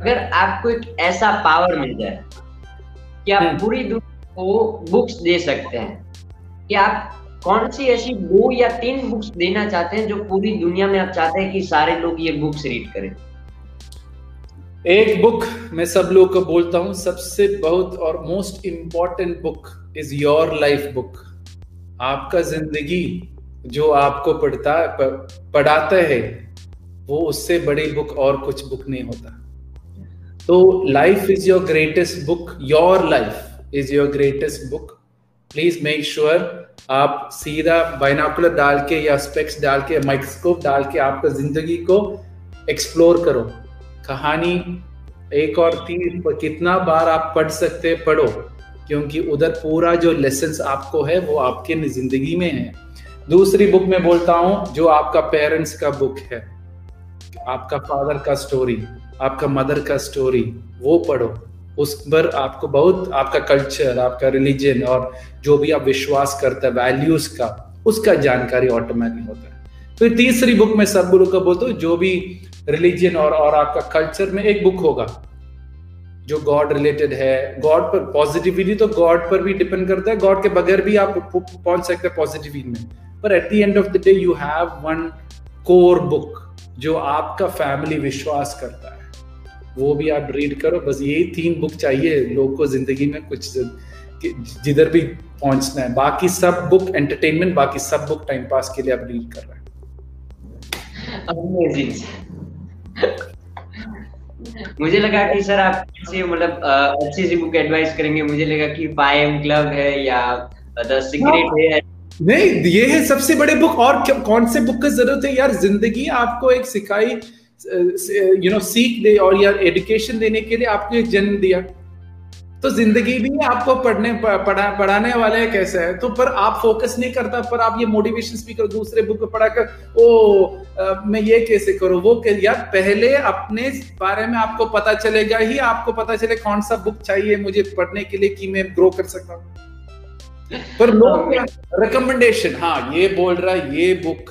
अगर आपको एक ऐसा पावर मिल जाए कि आप हम्म। पूरी दुनिया को बुक्स दे सकते हैं कि आप कौन सी ऐसी दो या तीन बुक्स देना चाहते हैं जो पूरी दुनिया में आप चाहते हैं कि सारे लोग ये बुक्स रीड करें? एक बुक मैं सब लोग को बोलता हूँ सबसे बहुत और most important book is your life book आपका ज़िंदगी जो आपको पढ़ता पढ़ाता है वो उससे बड़ी बुक और कुछ बुक नहीं होता। तो life is your greatest book your life is your greatest book please make sure आप सीधा बाइनाकुलर डाल के या स्पेक्स डाल के माइक्रोस्कोप डाल के आपका ज़िंदगी को एक्सप्लोर करो। कहानी एक और तीन, कितना बार आप पढ़ सकते पढ़ो। क्योंकि उधर पूरा जो लेसन आपको है, वो आपके ज़िंदगी में है। दूसरी बुक में बोलता हूँ, जो आपका पेरेंट्स का बुक है। आपका फादर का स्टोरी आपका मदर का स्टोरी वो पढ़ो। उस पर आपको बहुत, आपका कल्चर आपका रिलीजन और जो भी आप विश्वास करते हैं वैल्यूज़ का, उसका जानकारी ऑटोमेटिक होता है। फिर तीसरी बुक में सब लोग का बोलते जो भी रिलीजन और और आपका कल्चर में एक बुक होगा, जो गॉड रिलेटेड है गॉड पर पॉजिटिविटी तो गॉड पर भी डिपेंड करता है गॉड के बगैर भी आप पहुँच सकते हैं पॉजिटिविटी में। पर at the end of the day you have one core book जो आपका फैमिली विश्वास करता है। वो भी आप रीड करो। बस यही तीन बुक चाहिए लोग को ज़िंदगी में कुछ जिधर भी पहुँचना है। बाकी सब बुक एंटरटेनमेंट बाकी सब बुक टाइम पास के लिए आप रीड कर रहे हैं। मुझे लगा कि सर आप से मतलब अच्छी सी बुक एडवाइस करेंगे। मुझे लगा कि फाइव क्लब है या द सीक्रेट है। नहीं ये है सबसे बड़े बुक और कौन से बुक की ज़रूरत है? यार ज़िंदगी आपको एक सिखाई यू नो सीख दे और यार एजुकेशन देने के लिए आपको जन्म दिया। तो ज़िंदगी भी आपको पढ़ने पढ़ा पढ़ाने वाले कैसे है? तो पर आप फोकस नहीं करता पर आप ये मोटिवेशन स्पीकर दूसरे बुक पढ़ाकर ओ आ, मैं ये कैसे करूँ? वो कैसे यार पहले अपने बारे में आपको पता चलेगा ही आपको पता चले कौन सा बुक चाहिए मुझे पढ़ने के लिए कि मैं ग्रो कर सकता हूँ। पर लोग रिकमेंडेशन हाँ ये बोल रहा है ये बुक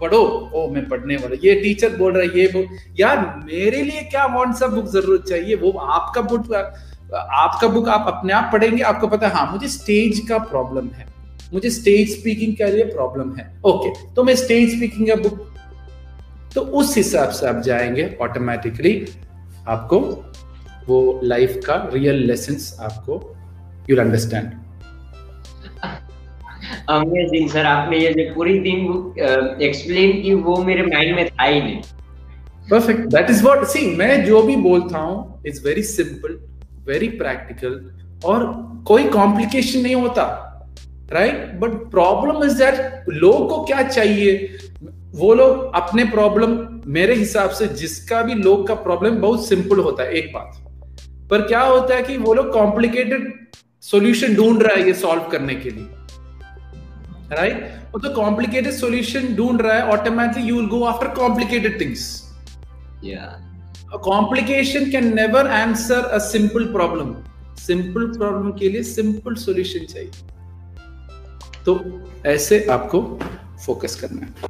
पढ़ो ओ मैं पढ़ने वाला ये टीचर बोल रहा है ये बुक यार मेरे लिए क्या कौन सा बुक ज़रूरत चाहिए? वो आपका बुक आपका बुक आप अपने आप पढ़ेंगे आपको पता है हाँ मुझे स्टेज का प्रॉब्लम है मुझे स्टेज स्पीकिंग के लिए प्रॉब्लम है ओके तो मैं स्टेज स्पीकिंग का बुक तो उस हिसाब से आप जाएँगे ऑटोमेटिकली आपको वो लाइफ का रियल लेसन आपको यूल अंडरस्टैंड अमेजिंग सर आपने ये जो पूरी बुक एक्सप्लेन की, वो मेरे माइंड में था ही नहीं। Perfect that is what see मैं जो भी बोलता हूँ it's very simple very practical और कोई कॉम्प्लिकेशन नहीं होता right but problem is that लोग को क्या चाहिए? वो लोग अपने प्रॉब्लम मेरे हिसाब से जिसका भी लोग का प्रॉब्लम बहुत सिंपल होता है, एक बात। पर क्या होता है कि वो लोग कॉम्प्लिकेटेड सॉल्यूशन ढूंढ रहा है ये सॉल्व करने के लिए। राइट वो तो कॉम्प्लिकेटेड सॉल्यूशन ढूंढ रहा है automatically you will go after complicated things complication can never answer a simple problem simple problem के लिए सिंपल सॉल्यूशन चाहिए। तो ऐसे आपको फोकस करना है।